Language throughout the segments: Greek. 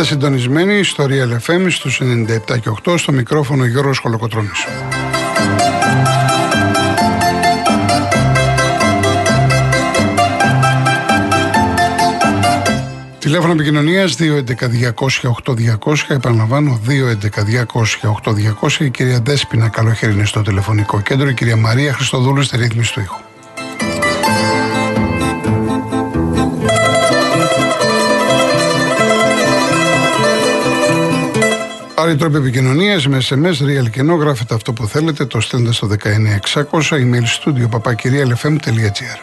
Είστε συντονισμένοι στο Real FM στους 97 και 8 στο μικρόφωνο Γιώργος Χολοκοτρώνης. Τηλέφωνο επικοινωνίας 211-200-8200. Επαναλαμβάνω, 211-200-8200. Η κυρία Δέσπινα Καλοχέρι είναι στο τηλεφωνικό κέντρο. Η κυρία Μαρία Χριστοδούλου στη ρύθμιση του ήχου. Άλλοι τρόποι επικοινωνίας με SMS, real και γράφετε αυτό που θέλετε, το στέλνετε στο 19600, email studio papakirialfm.gr.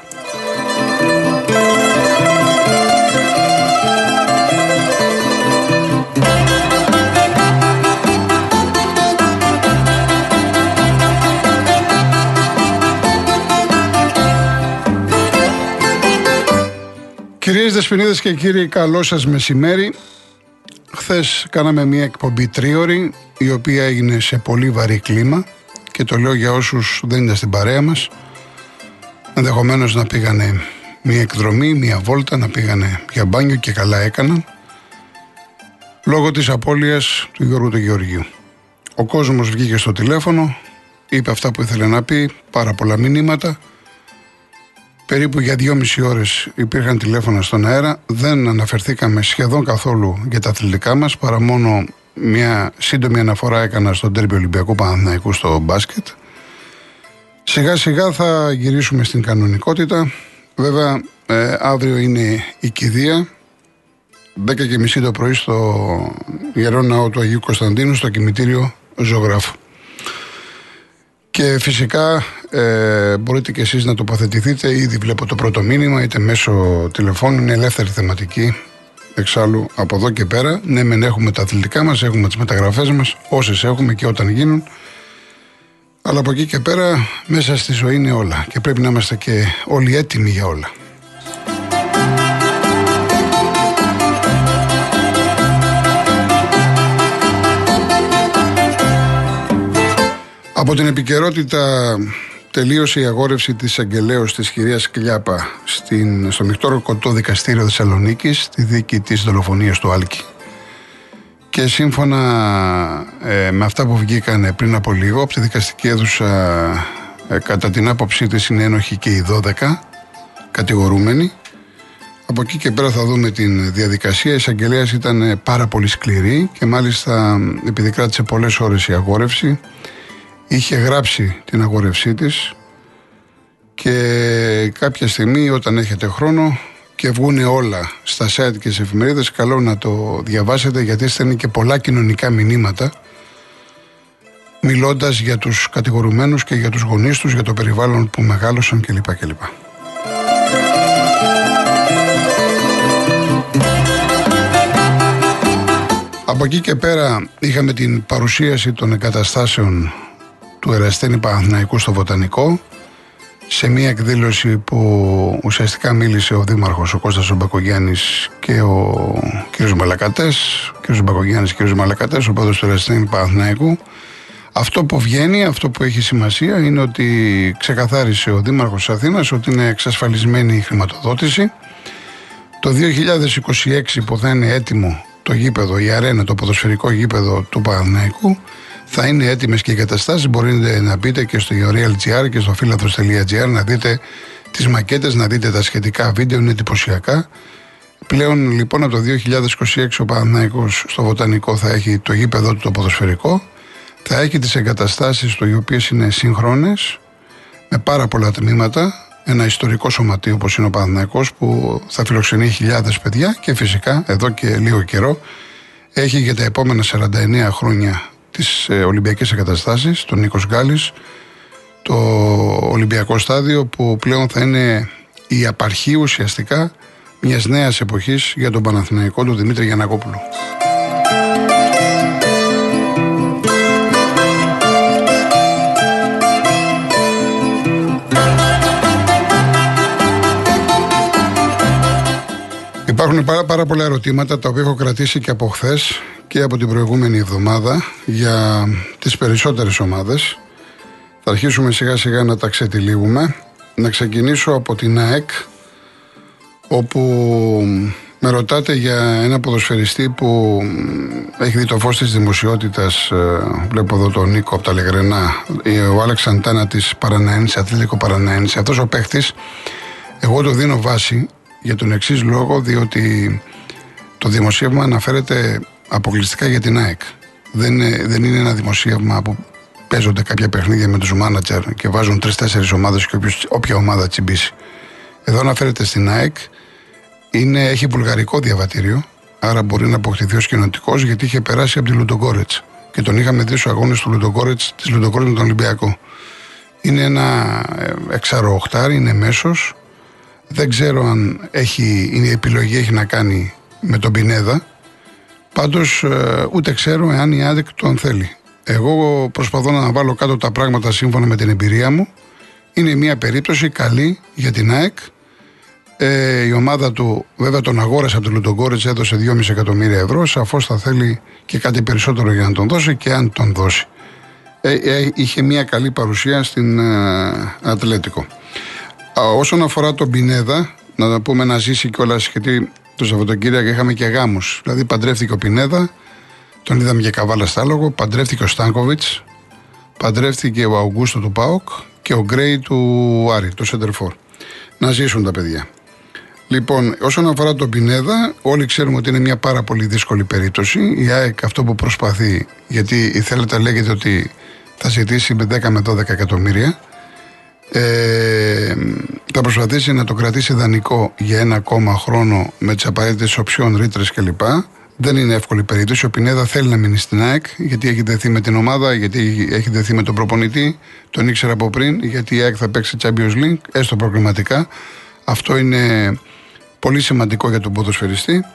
Κυρίες Δεσποινίδες και κύριοι, καλό σας μεσημέρι. Χθες κάναμε μια εκπομπή τρίωρη, η οποία έγινε σε πολύ βαρύ κλίμα και το λέω για όσους δεν είναι στην παρέα μας. Ενδεχομένως να πήγανε μια εκδρομή, μια βόλτα, να πήγανε για μπάνιο και καλά έκαναν. Λόγω της απώλειας του Γιώργου του Γεωργίου. Ο κόσμος βγήκε στο τηλέφωνο, είπε αυτά που ήθελε να πει, πάρα πολλά μηνύματα. Περίπου για δυόμιση ώρες υπήρχαν τηλέφωνα στον αέρα. Δεν αναφερθήκαμε σχεδόν καθόλου για τα αθλητικά μας, παρά μόνο μια σύντομη αναφορά έκανα στον τέρμπι Ολυμπιακού Παναθηναϊκού στο μπάσκετ. Σιγά σιγά θα γυρίσουμε στην κανονικότητα. Βέβαια, ε, αύριο είναι η κηδεία. 10 και μισή το πρωί στο Ιερό Ναό του Αγίου Κωνσταντίνου, στο κημητήριο Ζωγράφου. Και φυσικά ε, μπορείτε και εσείς να τοποθετηθείτε. Ήδη βλέπω το πρώτο μήνυμα, είτε μέσω τηλεφώνου. Είναι ελεύθερη θεματική. Εξάλλου από εδώ και πέρα, ναι, μεν έχουμε τα αθλητικά μας, έχουμε τις μεταγραφές μας, όσες έχουμε και όταν γίνουν. Αλλά από εκεί και πέρα, μέσα στη ζωή είναι όλα. Και πρέπει να είμαστε και όλοι έτοιμοι για όλα. Από την επικαιρότητα τελείωσε η αγόρευση της αγγελέως της κυρίας Κλιάπα στην, στο Μιχτόρο Κοντό Δικαστήριο Θεσσαλονίκης στη δίκη της δολοφονίας του Άλκη. Και σύμφωνα ε, με αυτά που βγήκαν πριν από λίγο από τη δικαστική έδουσα ε, κατά την άποψή της είναι ένοχοι και οι 12 κατηγορούμενοι. Από εκεί και πέρα θα δούμε την διαδικασία. Η εισαγγελέας ήταν πάρα πολύ σκληρή και μάλιστα επειδή κράτησε πολλές ώρες η αγόρευση είχε γράψει την αγορευσή της και κάποια στιγμή όταν έχετε χρόνο και βγουν όλα στα site και σε εφημερίδες καλό να το διαβάσετε γιατί στέλνει και πολλά κοινωνικά μηνύματα μιλώντας για τους κατηγορουμένους και για τους γονείς τους, για το περιβάλλον που μεγάλωσαν κλπ. κλπ. Από εκεί και πέρα είχαμε την παρουσίαση των εγκαταστάσεων του Εραστένη Παναθηναϊκού στο Βοτανικό σε μια εκδήλωση που ουσιαστικά μίλησε ο Δήμαρχος ο Κώστας Μπακογιάννης και ο κ. Μαλακατές ο κ. Μπακογιάννης και ο κ. Μαλακατές ο πρόεδρος του Εραστένη Παναθηναϊκού αυτό που βγαίνει, αυτό που έχει σημασία είναι ότι ξεκαθάρισε ο Δήμαρχος της Αθήνας ότι είναι εξασφαλισμένη η χρηματοδότηση το 2026 που θα είναι έτοιμο το γήπεδο, η αρένα, το ποδοσφαιρικό γήπεδο του Παναθηναϊκού θα είναι έτοιμες και οι καταστάσει. Μπορείτε να μπείτε και στο Real.gr και στο φίλαθρο.gr να δείτε τις μακέτες, να δείτε τα σχετικά βίντεο, είναι εντυπωσιακά. Πλέον λοιπόν από το 2026 ο Παναθηναϊκός στο Βοτανικό θα έχει το γήπεδο του το ποδοσφαιρικό, θα έχει τις εγκαταστάσεις το οι οποίες είναι σύγχρονες, με πάρα πολλά τμήματα, ένα ιστορικό σωματείο όπως είναι ο Παναθηναϊκός που θα φιλοξενεί χιλιάδες παιδιά και φυσικά εδώ και λίγο καιρό έχει για τα επόμενα 49 χρόνια τις ε, Ολυμπιακές εγκαταστάσεις, τον Νίκος Γκάλης, το Ολυμπιακό Στάδιο που πλέον θα είναι η απαρχή ουσιαστικά μιας νέας εποχής για τον Παναθηναϊκό του Δημήτρη Γιανακόπουλου. Υπάρχουν πάρα, πάρα πολλά ερωτήματα τα οποία έχω κρατήσει και από χθες και από την προηγούμενη εβδομάδα για τις περισσότερες ομάδες. Θα αρχίσουμε σιγά σιγά να τα ξετυλίγουμε. Να ξεκινήσω από την ΑΕΚ όπου Με ρωτάτε για ένα ποδοσφαιριστή που έχει δει το φως της δημοσιότητας, ε, βλέπω εδώ τον Νίκο από τα Λεγρενά, ο Άλεξ Αντάνα της Παραναένης, Αθλητικό Παραναένης. Αυτός ο παίχτης, εγώ το δίνω βάση για τον εξής λόγο, διότι το δημοσίευμα αναφέρεται αποκλειστικά για την ΑΕΚ. Δεν είναι, δεν είναι ένα δημοσίευμα που παίζονται κάποια παιχνίδια με τους μάνατζερ και βάζουν τρει-τέσσερι ομάδες και όποια ομάδα τσιμπήσει. Εδώ αναφέρεται στην ΑΕΚ είναι, έχει βουλγαρικό διαβατήριο, άρα μπορεί να αποκτηθεί ως κοινοτικός γιατί είχε περάσει από τη Λουντογκόρετς. Και τον είχαμε δει στους αγώνες του Λουντογκόρετς, της Λουντογκόρετς με τον Ολυμπιακό. Είναι ένα ε, εξαροοχτάρι, είναι μέσος. Δεν ξέρω αν έχει, η επιλογή έχει να κάνει με τον Πινέδα. Πάντως ε, ούτε ξέρω εάν η Άδεκ τον θέλει. Εγώ προσπαθώ να βάλω κάτω τα πράγματα σύμφωνα με την εμπειρία μου. Είναι μια περίπτωση καλή για την ΑΕΚ ε, η ομάδα του, βέβαια τον αγόρασε από τον Λουντογκόρετ, έδωσε 2,5 εκατομμύρια ευρώ. Σαφώς θα θέλει και κάτι περισσότερο για να τον δώσει και αν τον δώσει. Ε, ε, είχε μια καλή παρουσία στην ε, Ατλέτικο. όσον αφορά τον Πινέδα, να το πούμε να ζήσει κιόλας γιατί το Σαββατοκύριακο είχαμε και γάμους. Δηλαδή παντρεύτηκε ο Πινέδα, τον είδαμε και καβάλα στα άλογο, παντρεύτηκε ο Στάνκοβιτς, παντρεύτηκε ο Αουγκούστο του Πάοκ και ο Γκρέι του Άρη, το Σεντερφόρ. Να ζήσουν τα παιδιά. Λοιπόν, όσον αφορά τον Πινέδα, όλοι ξέρουμε ότι είναι μια πάρα πολύ δύσκολη περίπτωση. Η ΑΕΚ αυτό που προσπαθεί, γιατί η Θέλετα λέγεται ότι θα ζητήσει με 10 με 12 εκατομμύρια, ε, θα προσπαθήσει να το κρατήσει δανεικό για ένα ακόμα χρόνο με τις απαραίτητες οψιών, ρήτρες κλπ. Δεν είναι εύκολη περίπτωση. Ο Πινέδα θέλει να μείνει στην ΑΕΚ γιατί έχει δεθεί με την ομάδα, γιατί έχει δεθεί με τον προπονητή. Τον ήξερα από πριν, γιατί η ΑΕΚ θα παίξει Champions League, έστω προκριματικά. Αυτό είναι Πολύ σημαντικό για τον ποδοσφαιριστή.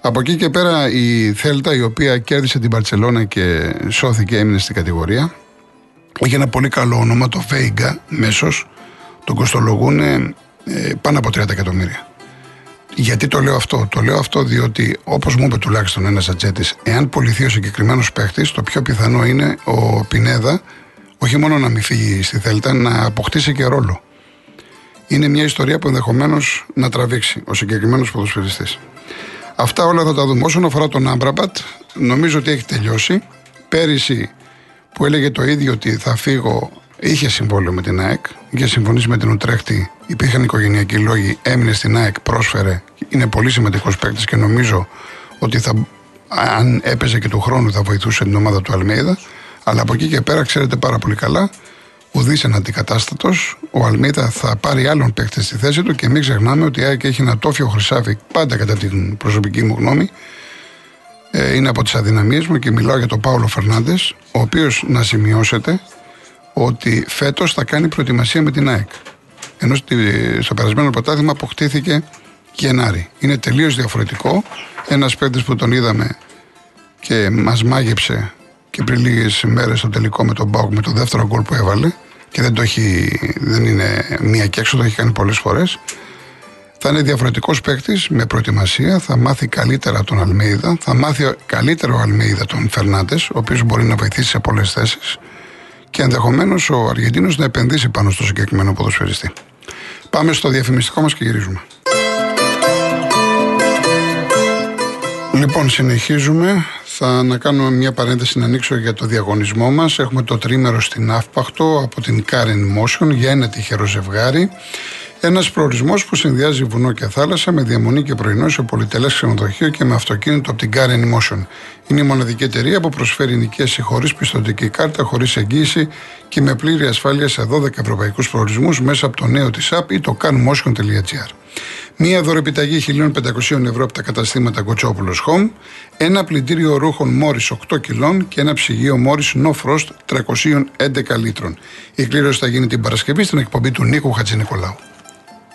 Από εκεί και πέρα η Θέλτα η οποία κέρδισε την Παρσελώνα και σώθηκε, έμεινε στην κατηγορία. Έχει ένα πολύ καλό όνομα, το Βέιγκα, μέσος. Τον κοστολογούν ε, πάνω από 30 εκατομμύρια. Γιατί το λέω αυτό, Το λέω αυτό διότι, όπως μου είπε τουλάχιστον ένας ατζέτη, εάν πολιθεί ο συγκεκριμένος παίχτης, το πιο πιθανό είναι ο Πινέδα όχι μόνο να μην φύγει στη Θέλτα, να αποκτήσει και ρόλο είναι μια ιστορία που ενδεχομένως να τραβήξει ο συγκεκριμένος ποδοσφαιριστής. Αυτά όλα θα τα δούμε. Όσον αφορά τον Άμπραμπατ, νομίζω ότι έχει τελειώσει. Πέρυσι που έλεγε το ίδιο ότι θα φύγω, είχε συμβόλαιο με την ΑΕΚ, είχε συμφωνήσει με την Ουτρέχτη, υπήρχαν οικογενειακοί λόγοι, έμεινε στην ΑΕΚ, πρόσφερε. Είναι πολύ σημαντικός παίκτης και νομίζω ότι θα, αν έπαιζε και του χρόνου θα βοηθούσε την ομάδα του Αλμέιδα. Αλλά από εκεί και πέρα ξέρετε πάρα πολύ καλά ουδής αντικατάστατος. Ο Αλμίδα θα πάρει άλλον παίκτη στη θέση του και μην ξεχνάμε ότι η ΑΕΚ έχει ένα τόφιο χρυσάφι πάντα κατά την προσωπική μου γνώμη. Ε, είναι από τις αδυναμίες μου και μιλάω για τον Πάολο Φερνάνδε, ο οποίος να σημειώσετε ότι φέτος θα κάνει προετοιμασία με την ΑΕΚ. Ενώ στο περασμένο πρωτάθλημα αποκτήθηκε Γενάρη. Είναι τελείως διαφορετικό. Ένας παίκτης που τον είδαμε και μας μάγεψε και πριν λίγες μέρες στο τελικό με τον Μπάουκ με το δεύτερο γκολ που έβαλε και δεν, το έχει, δεν είναι μία και έξω, το έχει κάνει πολλές φορές. Θα είναι διαφορετικός παίκτης με προετοιμασία, θα μάθει καλύτερα τον Αλμέιδα, θα μάθει καλύτερο ο Αλμέιδα τον Φερνάντες, ο οποίος μπορεί να βοηθήσει σε πολλές θέσεις και ενδεχομένως ο Αργεντίνος να επενδύσει πάνω στο συγκεκριμένο ποδοσφαιριστή. Πάμε στο διαφημιστικό μας και γυρίζουμε. Λοιπόν, συνεχίζουμε. Θα να κάνουμε μια παρένθεση να ανοίξω για το διαγωνισμό μας. Έχουμε το τρίμερο στην Αύπαχτο από την Karen Motion για ένα τυχερό ζευγάρι. Ένας προορισμός που συνδυάζει βουνό και θάλασσα με διαμονή και πρωινό σε πολυτελές ξενοδοχείο και με αυτοκίνητο από την Karen Motion. Είναι η μοναδική εταιρεία που προσφέρει νοικίαση χωρίς πιστοτική κάρτα, χωρίς εγγύηση και με πλήρη ασφάλεια σε 12 ευρωπαϊκούς προορισμούς μέσα από το νέο της app ή το canmotion.gr. Μία δωρεπιταγή 1.500 ευρώ από τα καταστήματα Κοτσόπουλος Home, ένα πλυντήριο ρούχων Μόρι 8 κιλών και ένα ψυγείο Μόρι No Frost 311 λίτρων. Η κλήρωση θα γίνει την Παρασκευή στην εκπομπή του Νίκου Χατζηνικολάου.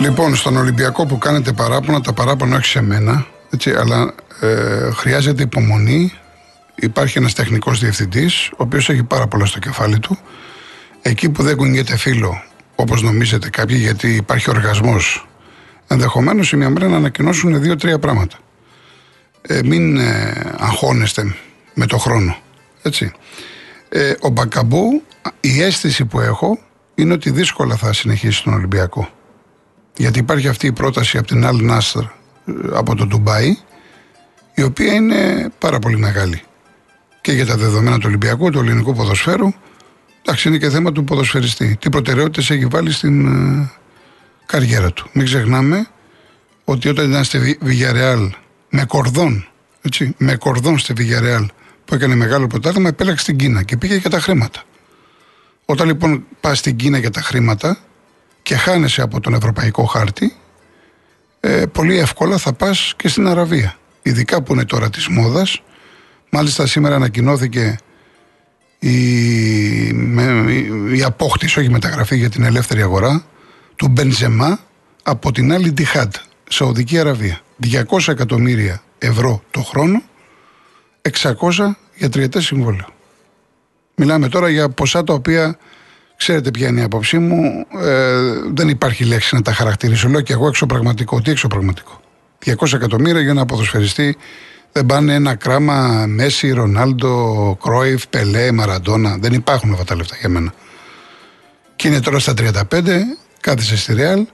Λοιπόν, στον Ολυμπιακό που κάνετε παράπονα, τα παράπονα όχι σε μένα, έτσι, αλλά Ε, χρειάζεται υπομονή. Υπάρχει ένας τεχνικός διευθυντής, ο οποίος έχει πάρα πολλά στο κεφάλι του. Εκεί που δεν κουνιέται φίλο, όπως νομίζετε κάποιοι, γιατί υπάρχει οργασμός, ενδεχομένως η μια μέρα να ανακοινώσουν δύο-τρία πράγματα. Ε, μην ε, αγχώνεστε με το χρόνο. Έτσι. Ε, ο Μπακαμπού, η αίσθηση που έχω είναι ότι δύσκολα θα συνεχίσει τον Ολυμπιακό. Γιατί υπάρχει αυτή η πρόταση από την Αλ Νάστρ από το Ντουμπάι, η οποία είναι πάρα πολύ μεγάλη. Και για τα δεδομένα του Ολυμπιακού, του ελληνικού ποδοσφαίρου, εντάξει, είναι και θέμα του ποδοσφαιριστή. Τι προτεραιότητες έχει βάλει στην ε, καριέρα του. Μην ξεχνάμε ότι όταν ήταν στη Βηγιαρεάλ με κορδόν, έτσι, με κορδόν στη Βηγιαρεάλ που έκανε μεγάλο πρωτάθλημα, επέλεξε την Κίνα και πήγε για τα χρήματα. Όταν λοιπόν πας στην Κίνα για τα χρήματα και χάνεσαι από τον ευρωπαϊκό χάρτη, ε, πολύ εύκολα θα πας και στην Αραβία. Ειδικά που είναι τώρα της μόδας. Μάλιστα σήμερα ανακοινώθηκε η, με, η απόκτηση, όχι μεταγραφή για την ελεύθερη αγορά, του Μπενζεμά από την άλλη Τιχάτ, Σαουδική Αραβία. 200 εκατομμύρια ευρώ το χρόνο, 600 για τριετές συμβόλαιο. Μιλάμε τώρα για ποσά τα οποία ξέρετε ποια είναι η άποψή μου. Ε, δεν υπάρχει λέξη να τα χαρακτηρίσω. Λέω και εγώ εξωπραγματικό. Τι εξωπραγματικό. 200 εκατομμύρια για να ποδοσφαιριστεί δεν πάνε ένα κράμα Μέση, Ρονάλντο, Κρόιφ, Πελέ, Μαραντόνα. Δεν υπάρχουν αυτά τα λεφτά για μένα. Και είναι τώρα στα 35, κάθισε στη Ρεάλ.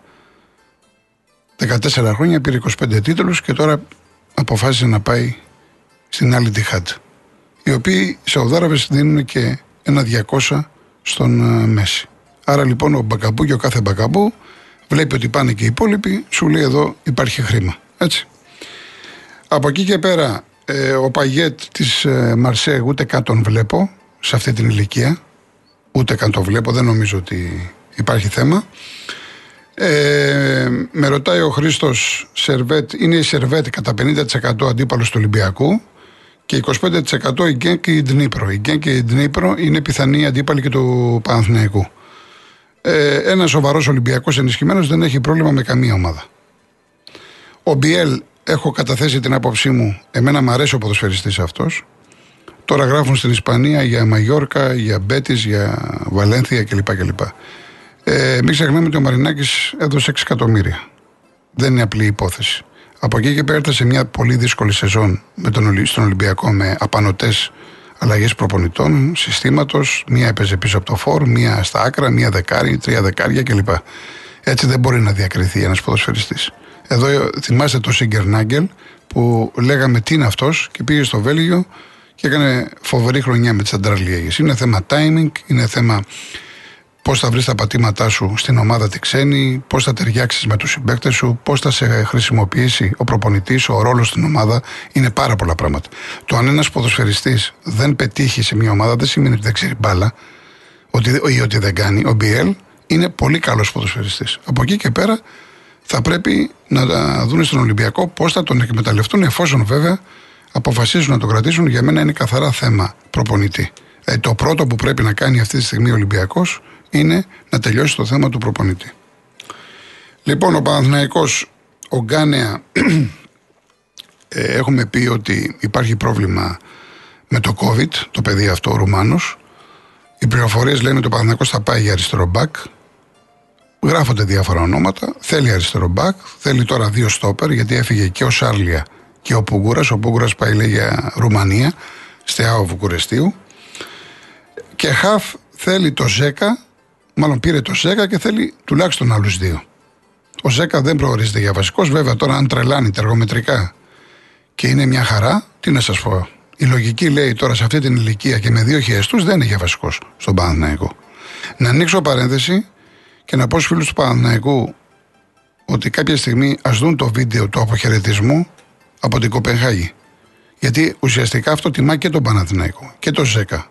14 χρόνια πήρε 25 τίτλους και τώρα αποφάσισε να πάει στην άλλη Τιχάτ οι οποίοι σε Σαουδάραβες δίνουν και ένα 200 στον ε, Μέση. Άρα λοιπόν ο Μπακαμπού και ο κάθε Μπακαμπού βλέπει ότι πάνε και οι υπόλοιποι, σου λέει εδώ υπάρχει χρήμα. Έτσι. Από εκεί και πέρα ε, ο Παγιέτ της ε, Μαρσέ ούτε καν τον βλέπω σε αυτή την ηλικία. Ούτε καν τον βλέπω, δεν νομίζω ότι υπάρχει θέμα. Ε, με ρωτάει ο Χρήστος Σερβέτ, είναι η Σερβέτ κατά 50% αντίπαλος του Ολυμπιακού; Και 25% η Γκέν και η Ντνίπρο. Η Γκέν και η Ντνίπρο είναι πιθανή αντίπαλη και του Παναθηναϊκού. Ε, ένας σοβαρός Ολυμπιακός ενισχυμένος δεν έχει πρόβλημα με καμία ομάδα. Ο Μπιέλ, έχω καταθέσει την άποψή μου, εμένα μου αρέσει ο ποδοσφαιριστής αυτός. Τώρα γράφουν στην Ισπανία για Μαγιόρκα, για Μπέτης, για Βαλένθια κλπ. κλπ. Ε, μην ξεχνάμε ότι ο Μαρινάκης έδωσε 6 εκατομμύρια. Δεν είναι απλή υπόθεση. Από εκεί και πέρα σε μια πολύ δύσκολη σεζόν με τον, στον Ολυμπιακό με απανοτές αλλαγές προπονητών, συστήματος. Μία έπαιζε πίσω από το φόρ, μία στα άκρα, μία δεκάρι, τρία δεκάρια κλπ. Έτσι δεν μπορεί να διακριθεί ένας ποδοσφαιριστής. Εδώ θυμάστε το Σίγκερ Νάγκελ που λέγαμε τι είναι αυτός και πήγε στο Βέλγιο και έκανε φοβερή χρονιά με τις αντραλιέγε. Είναι θέμα timing, είναι θέμα πώς θα βρεις τα πατήματά σου στην ομάδα τη ξένη, πώς θα ταιριάξεις με τους συμπαίκτες σου, πώς θα σε χρησιμοποιήσει ο προπονητής, ο ρόλος στην ομάδα. Είναι πάρα πολλά πράγματα. Το αν ένας ποδοσφαιριστής δεν πετύχει σε μια ομάδα δεν σημαίνει ότι δεν ξέρει μπάλα ότι, ή ότι δεν κάνει. Ο Μπιέλ είναι πολύ καλός ποδοσφαιριστής. Από εκεί και πέρα θα πρέπει να δουν στον Ολυμπιακό πώς θα τον εκμεταλλευτούν, εφόσον βέβαια αποφασίζουν να τον κρατήσουν. Για μένα είναι καθαρά θέμα προπονητή. Ε, το πρώτο που πρέπει να κάνει αυτή τη στιγμή ο Ολυμπιακός είναι να τελειώσει το θέμα του προπονητή. Λοιπόν, ο Παναθηναϊκός, ο Γκάνεα, ε, έχουμε πει ότι υπάρχει πρόβλημα με το COVID, το παιδί αυτό, ο Ρουμάνος. Οι πληροφορίες λένε ότι ο Παναθηναϊκός θα πάει για αριστερό μπακ. Γράφονται διάφορα ονόματα. Θέλει αριστερό μπακ. Θέλει τώρα δύο στόπερ, γιατί έφυγε και ο Σάρλια και ο Πούγκουρας. Ο Πούγκουρας πάει λέει για Ρουμανία, στεάω Βουκουρεστίου. Και χαφ θέλει το Ζέκα Μάλλον πήρε το Ζέκα και θέλει τουλάχιστον άλλους δύο. Ο Ζέκα δεν προορίζεται για βασικός. Βέβαια, τώρα αν τρελάνει εργομετρικά και είναι μια χαρά, τι να σας πω. Η λογική λέει τώρα σε αυτή την ηλικία και με δύο χιεστού δεν είναι για βασικός στον Παναθηναϊκό. Να ανοίξω παρένθεση και να πω στους φίλους του Παναθηναϊκού ότι κάποια στιγμή ας δουν το βίντεο του αποχαιρετισμού από την Κοπενχάγη. Γιατί ουσιαστικά αυτό τιμά και τον Παναθηναϊκό και τον Ζέκα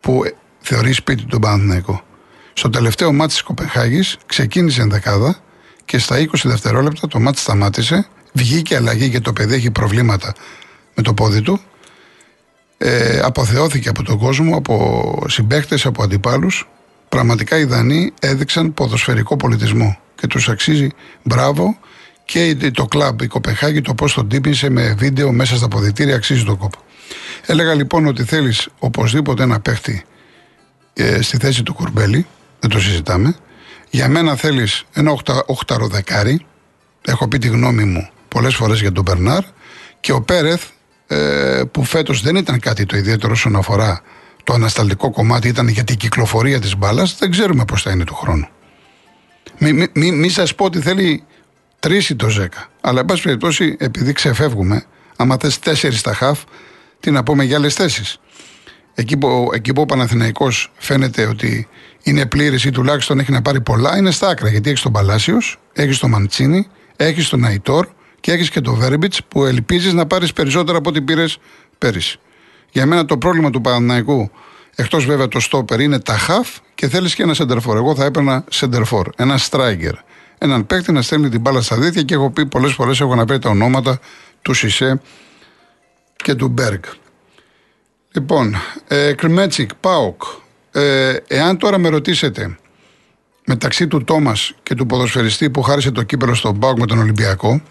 που θεωρεί σπίτι τον Παναθηναϊκό. Στο τελευταίο μάτι της Κοπεχάγης ξεκίνησε ενδεκάδα και στα 20 δευτερόλεπτα το μάτι σταμάτησε. Βγήκε αλλαγή γιατί το παιδί έχει προβλήματα με το πόδι του. Ε, αποθεώθηκε από τον κόσμο, από συμπαίχτες, από αντιπάλους. Πραγματικά οι Δανείοι έδειξαν ποδοσφαιρικό πολιτισμό και τους αξίζει μπράβο και το κλαμπ η Κοπεχάγη το πώς τον τύπησε με βίντεο μέσα στα ποδητήρια αξίζει τον κόπο. Έλεγα λοιπόν ότι θέλεις οπωσδήποτε ένα παίχτη ε, στη θέση του Κουρμπέλη, δεν το συζητάμε. Για μένα θέλεις ένα οχταροδεκάρι. Έχω πει τη γνώμη μου πολλές φορές για τον Μπερνάρ. Και ο Πέρεθ, ε, που φέτος δεν ήταν κάτι το ιδιαίτερο όσον αφορά το ανασταλτικό κομμάτι, ήταν για την κυκλοφορία της μπάλας, δεν ξέρουμε πώς θα είναι του χρόνου. Μην μη, μη, σας πω ότι θέλει τρεις ή το ζέκα. Αλλά, εν πάση περιπτώσει, επειδή ξεφεύγουμε, άμα θες τέσσερις στα χαφ, τι να πούμε για άλλες θέσεις. Εκεί που, εκεί που ο Παναθηναϊκός φαίνεται ότι είναι πλήρης ή τουλάχιστον έχει να πάρει πολλά, είναι στα άκρα. Γιατί έχεις τον Παλάσιος, έχεις τον Μαντσίνη, έχεις τον Αϊτόρ και έχεις και τον Βέρμπιτς που ελπίζεις να πάρεις περισσότερα από ό,τι πήρες πέρυσι. Για μένα το πρόβλημα του Παναθηναϊκού, εκτός βέβαια το στόπερ, είναι τα χαφ και θέλεις και ένα σεντερφόρ. Εγώ θα έπαιρνα σεντερφόρ, ένα στράιγκερ. Έναν παίκτη να στέλνει την μπάλα στα δίθια και έχω πει πολλές φορές, έχω να πει τα ονόματα του Σισε και του Μπέργκ. Λοιπόν, ε, Κρμέτσικ, Πάοκ. Ε, εάν τώρα με ρωτήσετε μεταξύ του Τόμας και του ποδοσφαιριστή που χάρισε το κύπελο στον Πάοκ με τον Ολυμπιακό,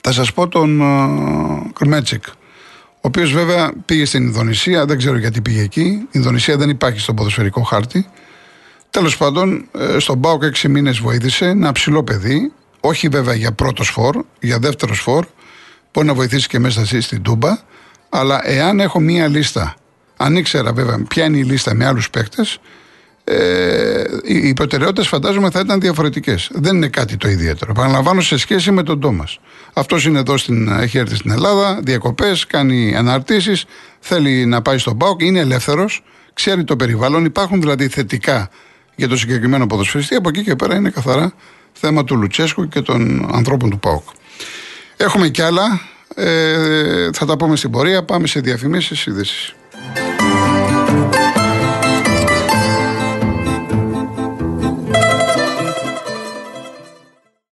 θα σας πω τον ε, Κρμέτσικ. Ο οποίος βέβαια πήγε στην Ινδονησία, δεν ξέρω γιατί πήγε εκεί. Η Ινδονησία δεν υπάρχει στον ποδοσφαιρικό χάρτη. Τέλος πάντων, ε, στον Πάοκ έξι μήνες βοήθησε, ένα ψηλό παιδί, όχι βέβαια για πρώτος φορ, για δεύτερος φορ. Μπορεί να βοηθήσει και μέσα στην Τούμπα. Αλλά εάν έχω μία λίστα, αν ήξερα βέβαια ποια είναι η λίστα με άλλους παίκτες, ε, οι προτεραιότητες φαντάζομαι θα ήταν διαφορετικές. Δεν είναι κάτι το ιδιαίτερο. Παραλαμβάνω σε σχέση με τον Τόμας. Αυτός είναι εδώ, στην, έχει έρθει στην Ελλάδα, διακοπές, κάνει αναρτήσεις, θέλει να πάει στον ΠΑΟΚ, είναι ελεύθερος, ξέρει το περιβάλλον. Υπάρχουν δηλαδή θετικά για το συγκεκριμένο ποδοσφαιριστή. Από εκεί και πέρα είναι καθαρά θέμα του Λουτσέσκου και των ανθρώπων του ΠΑΟΚ. Έχουμε κι άλλα. Ε, θα τα πούμε στην πορεία. Πάμε σε διαφημίσεις, ειδήσεις.